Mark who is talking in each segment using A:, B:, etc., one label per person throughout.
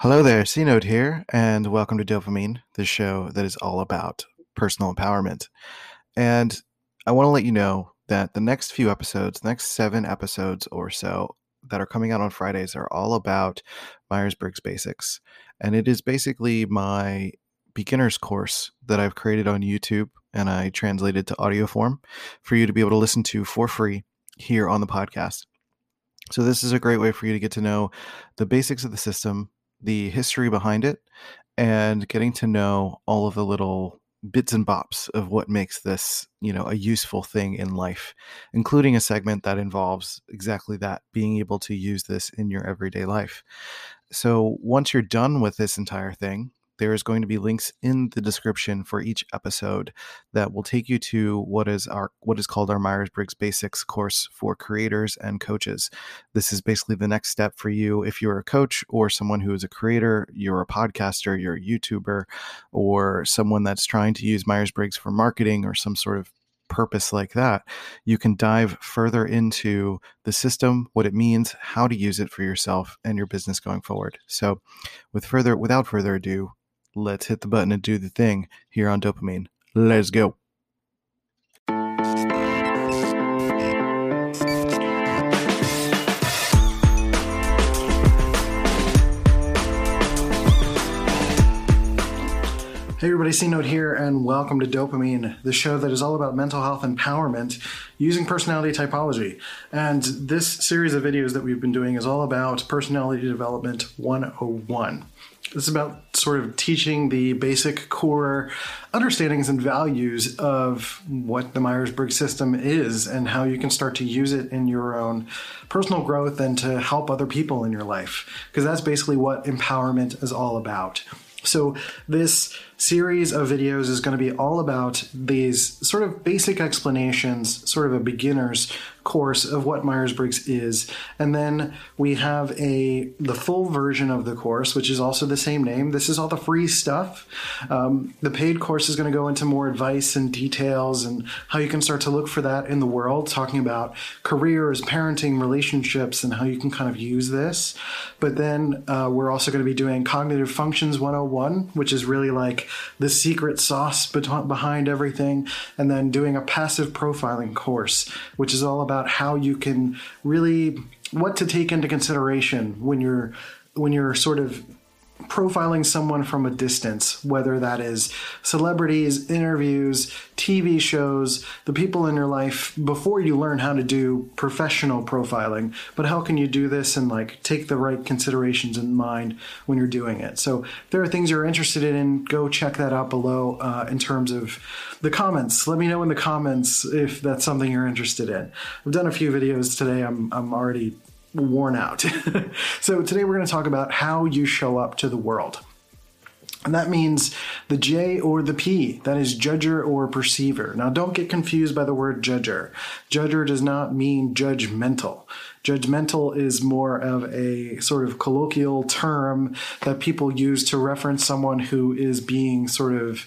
A: Hello there, C Note here, and welcome to Dopamine, the show that is all about personal empowerment. And I want to let you know that the next few episodes, the next seven episodes or so that are coming out on Fridays, are all about Myers Briggs Basics. And it is basically my beginner's course that I've created on YouTube and I translated to audio form for you to be able to listen to for free here on the podcast. So, this is a great way for you to get to know the basics of the system, the history behind it and getting to know all of the little bits and bops of what makes this, you know, a useful thing in life, including a segment that involves exactly that, being able to use this in your everyday life. So once you're done with this entire thing, there is going to be links in the description for each episode that will take you to what is our what is called our Myers-Briggs Basics course for creators and coaches. This is basically the next step for you if you're a coach or someone who is a creator, you're a podcaster, you're a YouTuber, or someone that's trying to use Myers-Briggs for marketing or some sort of purpose like that, you can dive further into the system, what it means, how to use it for yourself and your business going forward. So, with further without further ado, let's hit the button and do the thing here on dopamine. Let's go. Hey everybody, C Note here, and welcome to Dopamine, the show that is all about mental health empowerment using personality typology. And this series of videos that we've been doing is all about personality development 101. It's about sort of teaching the basic core understandings and values of what the Myers Briggs system is and how you can start to use it in your own personal growth and to help other people in your life. Because that's basically what empowerment is all about. So, this series of videos is going to be all about these sort of basic explanations, sort of a beginner's course of what Myers-Briggs is. And then we have a the full version of the course, which is also the same name. This is all the free stuff. Um, the paid course is going to go into more advice and details and how you can start to look for that in the world, talking about careers, parenting, relationships, and how you can kind of use this. But then uh, we're also going to be doing Cognitive Functions 101, which is really like the secret sauce behind everything, and then doing a passive profiling course, which is all about how you can really what to take into consideration when you're when you're sort of profiling someone from a distance, whether that is celebrities, interviews, TV shows, the people in your life before you learn how to do professional profiling. But how can you do this and like take the right considerations in mind when you're doing it? So there are things you're interested in, go check that out below uh, in terms of the comments. Let me know in the comments if that's something you're interested in. I've done a few videos today. I'm, I'm already worn out. so today we're going to talk about how you show up to the world. And that means the J or the P, that is judger or perceiver. Now don't get confused by the word judger. Judger does not mean judgmental. Judgmental is more of a sort of colloquial term that people use to reference someone who is being sort of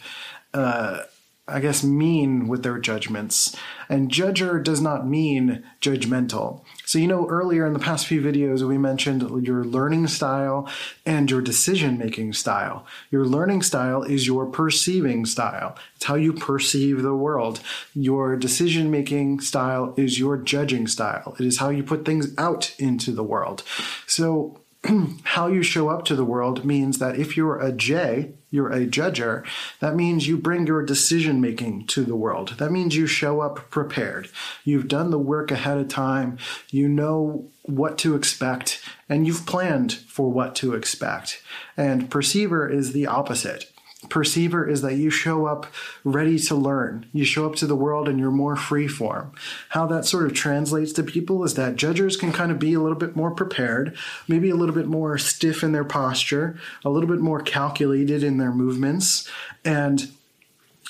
A: uh, I guess, mean with their judgments. And judger does not mean judgmental. So, you know, earlier in the past few videos, we mentioned your learning style and your decision making style. Your learning style is your perceiving style, it's how you perceive the world. Your decision making style is your judging style, it is how you put things out into the world. So, how you show up to the world means that if you're a J, you're a judger, that means you bring your decision making to the world. That means you show up prepared. You've done the work ahead of time, you know what to expect, and you've planned for what to expect. And perceiver is the opposite perceiver is that you show up ready to learn. You show up to the world and you're more free form. How that sort of translates to people is that judges can kind of be a little bit more prepared, maybe a little bit more stiff in their posture, a little bit more calculated in their movements, and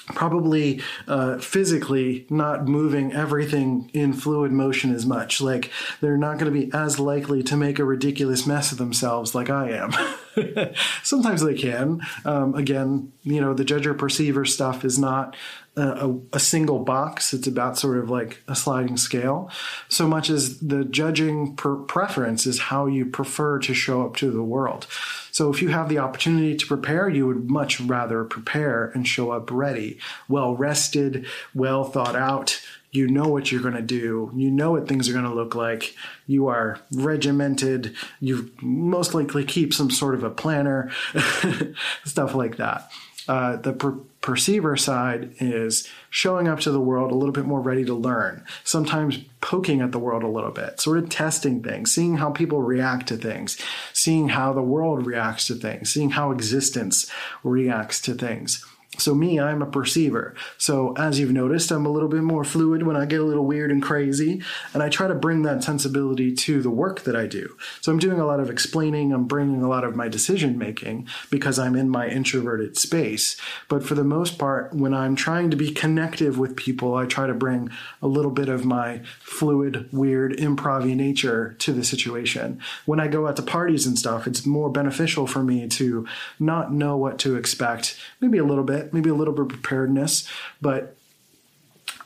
A: probably uh, physically not moving everything in fluid motion as much. Like they're not going to be as likely to make a ridiculous mess of themselves like I am. Sometimes they can. Um, again, you know, the judger perceiver stuff is not a, a, single box. It's about sort of like a sliding scale. So much as the judging per preference is how you prefer to show up to the world. So if you have the opportunity to prepare, you would much rather prepare and show up ready, well rested, well thought out. You know what you're going to do. You know what things are going to look like. You are regimented. You most likely keep some sort of a planner, stuff like that. Uh, the per- perceiver side is showing up to the world a little bit more ready to learn, sometimes poking at the world a little bit, sort of testing things, seeing how people react to things, seeing how the world reacts to things, seeing how existence reacts to things. So, me, I'm a perceiver. So, as you've noticed, I'm a little bit more fluid when I get a little weird and crazy. And I try to bring that sensibility to the work that I do. So, I'm doing a lot of explaining, I'm bringing a lot of my decision making because I'm in my introverted space. But for the most part, when I'm trying to be connective with people, I try to bring a little bit of my fluid, weird, improv nature to the situation. When I go out to parties and stuff, it's more beneficial for me to not know what to expect, maybe a little bit maybe a little bit of preparedness, but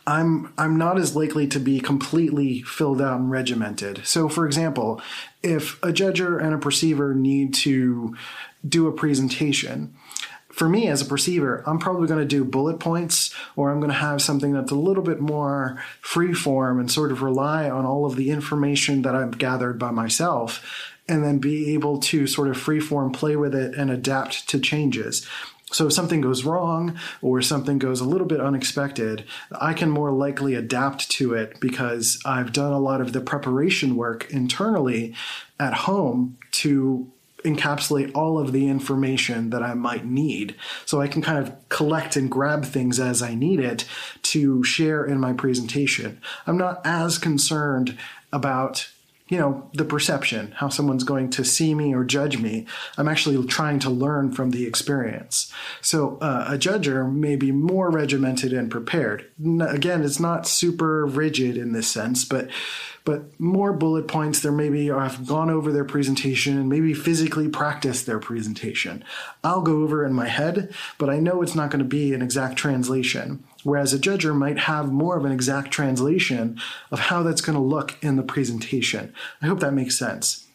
A: I'm I'm not as likely to be completely filled out and regimented. So, for example, if a judger and a perceiver need to do a presentation, for me as a perceiver, I'm probably going to do bullet points, or I'm going to have something that's a little bit more free form and sort of rely on all of the information that I've gathered by myself, and then be able to sort of freeform play with it and adapt to changes. So if something goes wrong or something goes a little bit unexpected, I can more likely adapt to it because I've done a lot of the preparation work internally at home to encapsulate all of the information that I might need. So I can kind of collect and grab things as I need it to share in my presentation. I'm not as concerned about you know, the perception, how someone's going to see me or judge me. I'm actually trying to learn from the experience. So uh, a judger may be more regimented and prepared. Again, it's not super rigid in this sense, but but more bullet points. There maybe have gone over their presentation and maybe physically practiced their presentation. I'll go over in my head, but I know it's not going to be an exact translation. Whereas a judger might have more of an exact translation of how that's going to look in the presentation. I hope that makes sense.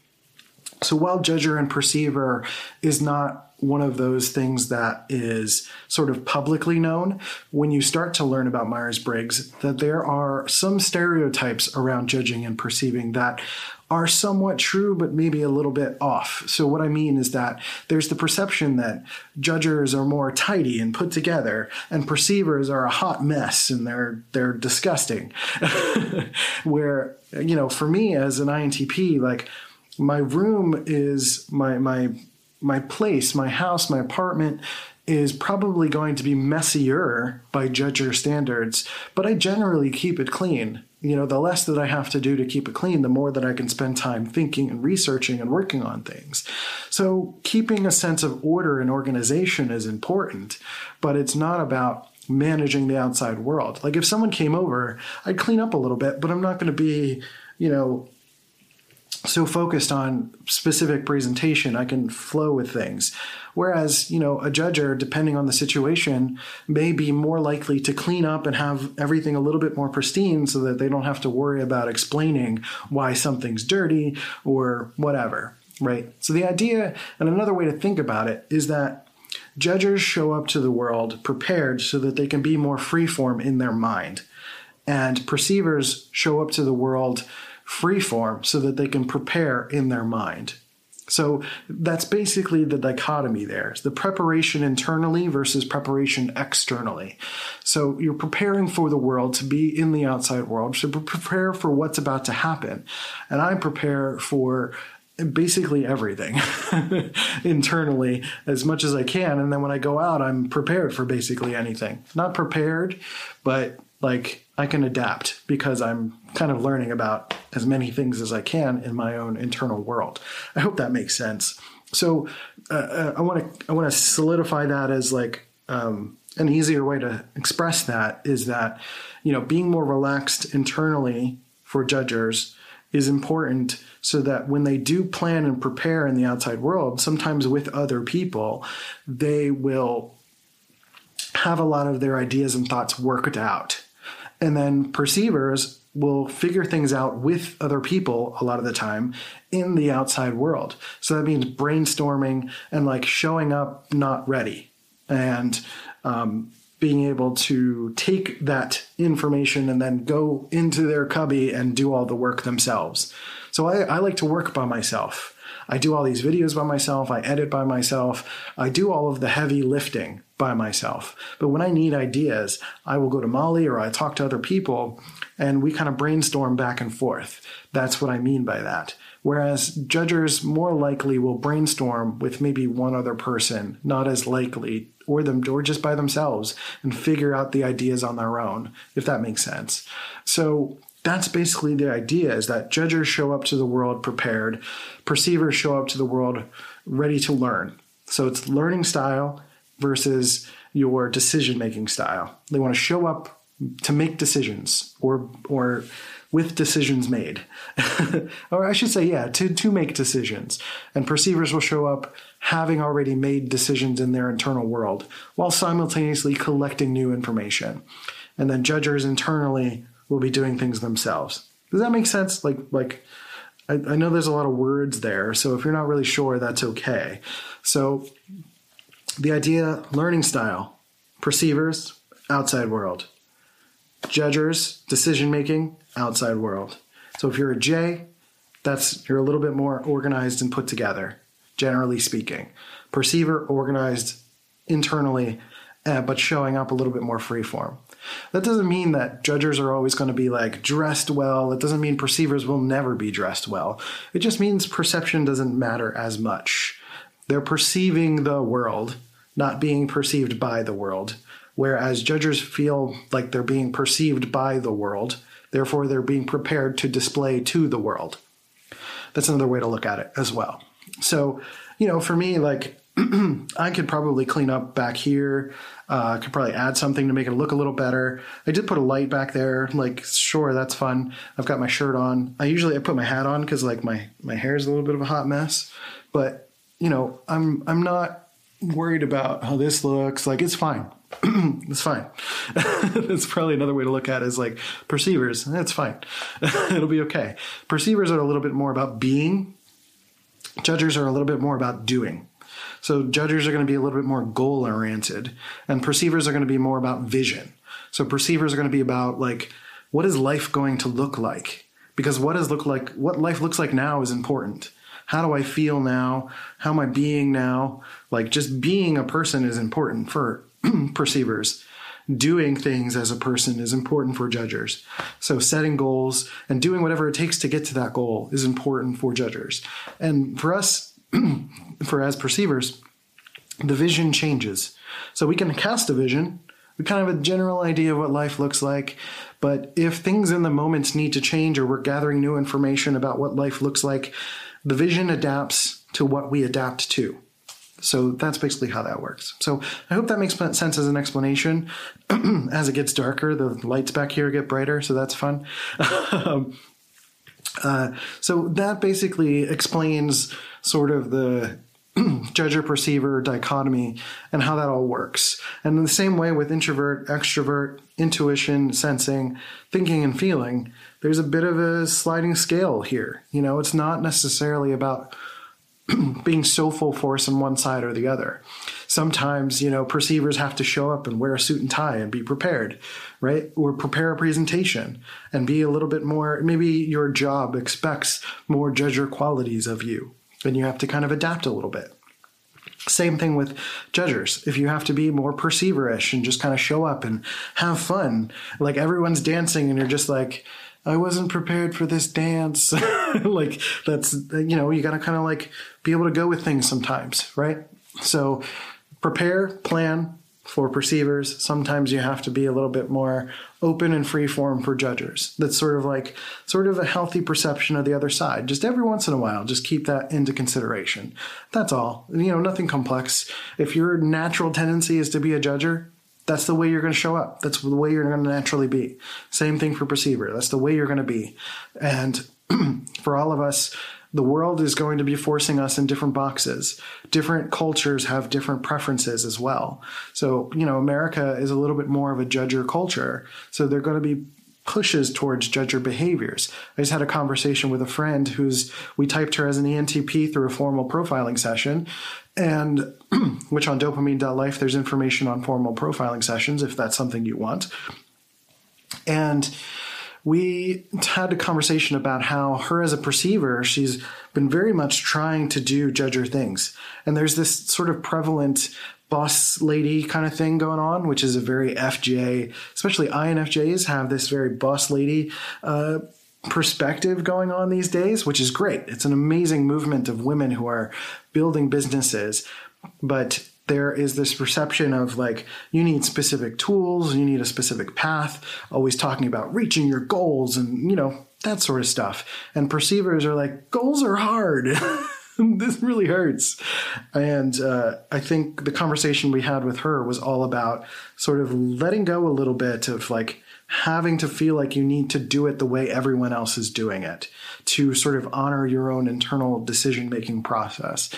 A: So while judger and perceiver is not one of those things that is sort of publicly known when you start to learn about Myers Briggs that there are some stereotypes around judging and perceiving that are somewhat true, but maybe a little bit off. So, what I mean is that there's the perception that judgers are more tidy and put together, and perceivers are a hot mess and they're they're disgusting. Where you know, for me as an INTP, like my room is my my my place, my house, my apartment is probably going to be messier by judger standards, but I generally keep it clean. You know, the less that I have to do to keep it clean, the more that I can spend time thinking and researching and working on things. So, keeping a sense of order and organization is important, but it's not about managing the outside world. Like if someone came over, I'd clean up a little bit, but I'm not going to be, you know, so focused on specific presentation, I can flow with things. Whereas, you know, a judger, depending on the situation, may be more likely to clean up and have everything a little bit more pristine so that they don't have to worry about explaining why something's dirty or whatever, right? So the idea, and another way to think about it, is that judgers show up to the world prepared so that they can be more freeform in their mind. And perceivers show up to the world free form so that they can prepare in their mind. So that's basically the dichotomy there. It's the preparation internally versus preparation externally. So you're preparing for the world to be in the outside world, to prepare for what's about to happen. And I prepare for basically everything internally as much as I can. And then when I go out, I'm prepared for basically anything. Not prepared, but like I can adapt because I'm kind of learning about as many things as I can in my own internal world. I hope that makes sense. So uh, uh I want to I want to solidify that as like um, an easier way to express that is that you know being more relaxed internally for judgers is important so that when they do plan and prepare in the outside world, sometimes with other people, they will have a lot of their ideas and thoughts worked out and then perceivers will figure things out with other people a lot of the time in the outside world. So that means brainstorming and like showing up not ready and um, being able to take that information and then go into their cubby and do all the work themselves. So I, I like to work by myself. I do all these videos by myself. I edit by myself. I do all of the heavy lifting by myself. But when I need ideas, I will go to Molly or I talk to other people and we kind of brainstorm back and forth. That's what I mean by that. Whereas judges more likely will brainstorm with maybe one other person, not as likely, or them or just by themselves and figure out the ideas on their own, if that makes sense. So that's basically the idea is that judgers show up to the world prepared, perceivers show up to the world ready to learn. So it's learning style versus your decision making style. They want to show up to make decisions or or with decisions made. or I should say, yeah, to, to make decisions. And perceivers will show up having already made decisions in their internal world while simultaneously collecting new information. And then judgers internally will be doing things themselves. Does that make sense? Like, like, I, I know there's a lot of words there, so if you're not really sure, that's okay. So, the idea learning style, perceivers, outside world, judgers, decision making, outside world. So, if you're a J, that's you're a little bit more organized and put together, generally speaking. Perceiver, organized internally, uh, but showing up a little bit more freeform. That doesn't mean that judges are always going to be like dressed well. It doesn't mean perceivers will never be dressed well. It just means perception doesn't matter as much. They're perceiving the world, not being perceived by the world. Whereas judges feel like they're being perceived by the world, therefore, they're being prepared to display to the world. That's another way to look at it as well. So, you know, for me, like, I could probably clean up back here. Uh, could probably add something to make it look a little better. I did put a light back there. Like, sure, that's fun. I've got my shirt on. I usually I put my hat on because like my my hair is a little bit of a hot mess. But you know, I'm I'm not worried about how this looks. Like, it's fine. it's fine. That's probably another way to look at it is like perceivers. It's fine. It'll be okay. Perceivers are a little bit more about being. Judgers are a little bit more about doing. So judges are going to be a little bit more goal oriented, and perceivers are going to be more about vision. So perceivers are going to be about like, what is life going to look like? Because what does look like, what life looks like now is important. How do I feel now? How am I being now? Like just being a person is important for perceivers. Doing things as a person is important for judgers. So setting goals and doing whatever it takes to get to that goal is important for judgers. And for us, for as perceivers, the vision changes. So we can cast a vision, we kind of have a general idea of what life looks like. But if things in the moments need to change or we're gathering new information about what life looks like, the vision adapts to what we adapt to. So that's basically how that works. So I hope that makes sense as an explanation. as it gets darker, the lights back here get brighter, so that's fun. Um, uh, so that basically explains sort of the judge perceiver dichotomy and how that all works. And in the same way with introvert, extrovert, intuition, sensing, thinking, and feeling, there's a bit of a sliding scale here. You know, it's not necessarily about being so full force on one side or the other. Sometimes, you know, perceivers have to show up and wear a suit and tie and be prepared, right? Or prepare a presentation and be a little bit more, maybe your job expects more judger qualities of you and you have to kind of adapt a little bit. Same thing with judges. If you have to be more perceiverish and just kind of show up and have fun, like everyone's dancing and you're just like, I wasn't prepared for this dance. like that's, you know, you got to kind of like be able to go with things sometimes, right? So prepare, plan, for perceivers. Sometimes you have to be a little bit more open and free form for judgers. That's sort of like sort of a healthy perception of the other side. Just every once in a while, just keep that into consideration. That's all. You know, nothing complex. If your natural tendency is to be a judger, that's the way you're going to show up. That's the way you're going to naturally be. Same thing for perceiver. That's the way you're going to be. And for all of us, the world is going to be forcing us in different boxes. Different cultures have different preferences as well. So, you know, America is a little bit more of a judger culture. So they're going to be pushes towards judger behaviors. I just had a conversation with a friend who's we typed her as an ENTP through a formal profiling session, and which on dopamine.life there's information on formal profiling sessions if that's something you want. And we had a conversation about how her as a perceiver, she's been very much trying to do judger things. And there's this sort of prevalent boss lady kind of thing going on, which is a very FJ, especially INFJs have this very boss lady uh, perspective going on these days, which is great. It's an amazing movement of women who are building businesses, but there is this perception of like you need specific tools, you need a specific path, always talking about reaching your goals and you know that sort of stuff. And perceivers are like goals are hard. this really hurts. And uh, I think the conversation we had with her was all about sort of letting go a little bit of like having to feel like you need to do it the way everyone else is doing it to sort of honor your own internal decision making process.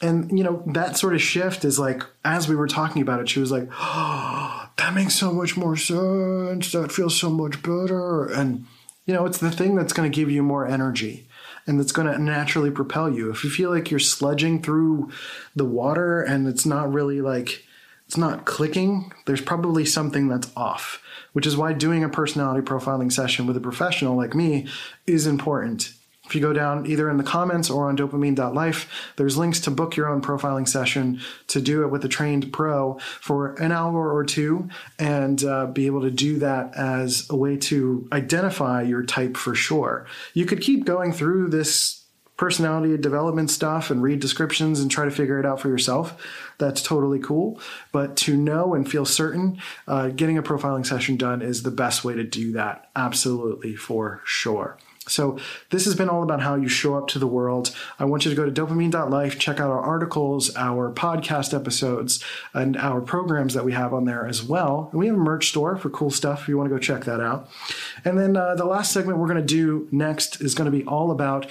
A: And, you know, that sort of shift is like, as we were talking about it, she was like, oh, that makes so much more sense. That feels so much better. And, you know, it's the thing that's going to give you more energy and that's going to naturally propel you. If you feel like you're sludging through the water and it's not really like it's not clicking, there's probably something that's off, which is why doing a personality profiling session with a professional like me is important. If you go down either in the comments or on dopamine.life, there's links to book your own profiling session to do it with a trained pro for an hour or two and uh, be able to do that as a way to identify your type for sure. You could keep going through this personality development stuff and read descriptions and try to figure it out for yourself. That's totally cool. But to know and feel certain, uh, getting a profiling session done is the best way to do that. Absolutely, for sure. So, this has been all about how you show up to the world. I want you to go to dopamine.life, check out our articles, our podcast episodes, and our programs that we have on there as well. And we have a merch store for cool stuff if you want to go check that out. And then uh, the last segment we're going to do next is going to be all about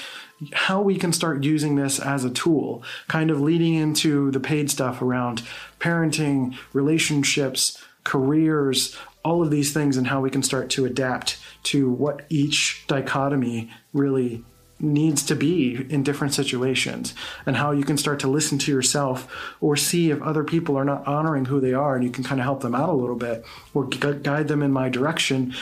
A: how we can start using this as a tool, kind of leading into the paid stuff around parenting, relationships, careers, all of these things, and how we can start to adapt to what each dichotomy really needs to be in different situations and how you can start to listen to yourself or see if other people are not honoring who they are and you can kind of help them out a little bit or guide them in my direction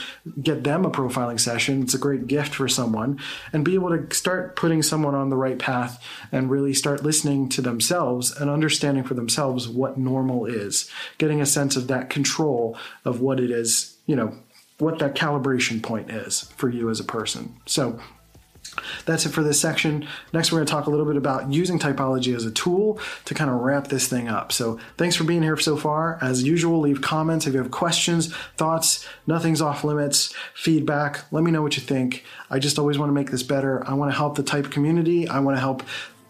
A: get them a profiling session. It's a great gift for someone. And be able to start putting someone on the right path and really start listening to themselves and understanding for themselves what normal is. Getting a sense of that control of what it is you know what that calibration point is for you as a person so that's it for this section. Next, we're going to talk a little bit about using typology as a tool to kind of wrap this thing up. So, thanks for being here so far. As usual, leave comments if you have questions, thoughts, nothing's off limits, feedback. Let me know what you think. I just always want to make this better. I want to help the type community. I want to help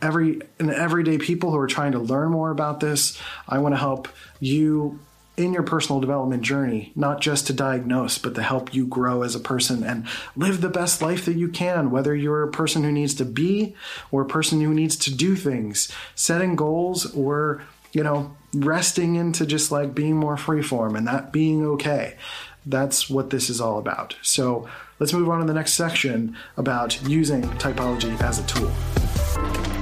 A: every and everyday people who are trying to learn more about this. I want to help you in your personal development journey, not just to diagnose, but to help you grow as a person and live the best life that you can, whether you're a person who needs to be or a person who needs to do things, setting goals or, you know, resting into just like being more freeform and that being okay. That's what this is all about. So let's move on to the next section about using typology as a tool.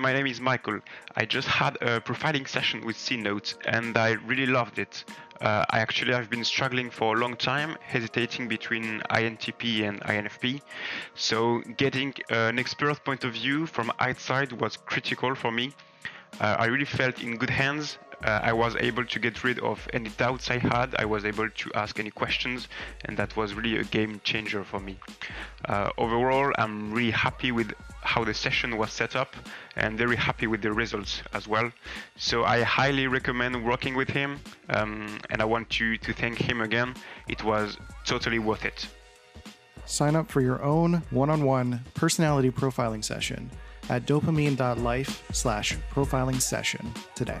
B: My name is Michael. I just had a profiling session with C Note and I really loved it. Uh, I actually have been struggling for a long time, hesitating between INTP and INFP. So getting an expert point of view from outside was critical for me. Uh, I really felt in good hands uh, I was able to get rid of any doubts I had. I was able to ask any questions, and that was really a game changer for me. Uh, overall, I'm really happy with how the session was set up and very happy with the results as well. So I highly recommend working with him, um, and I want to, to thank him again. It was totally worth it.
A: Sign up for your own one-on-one personality profiling session at dopamine.life slash profiling session today.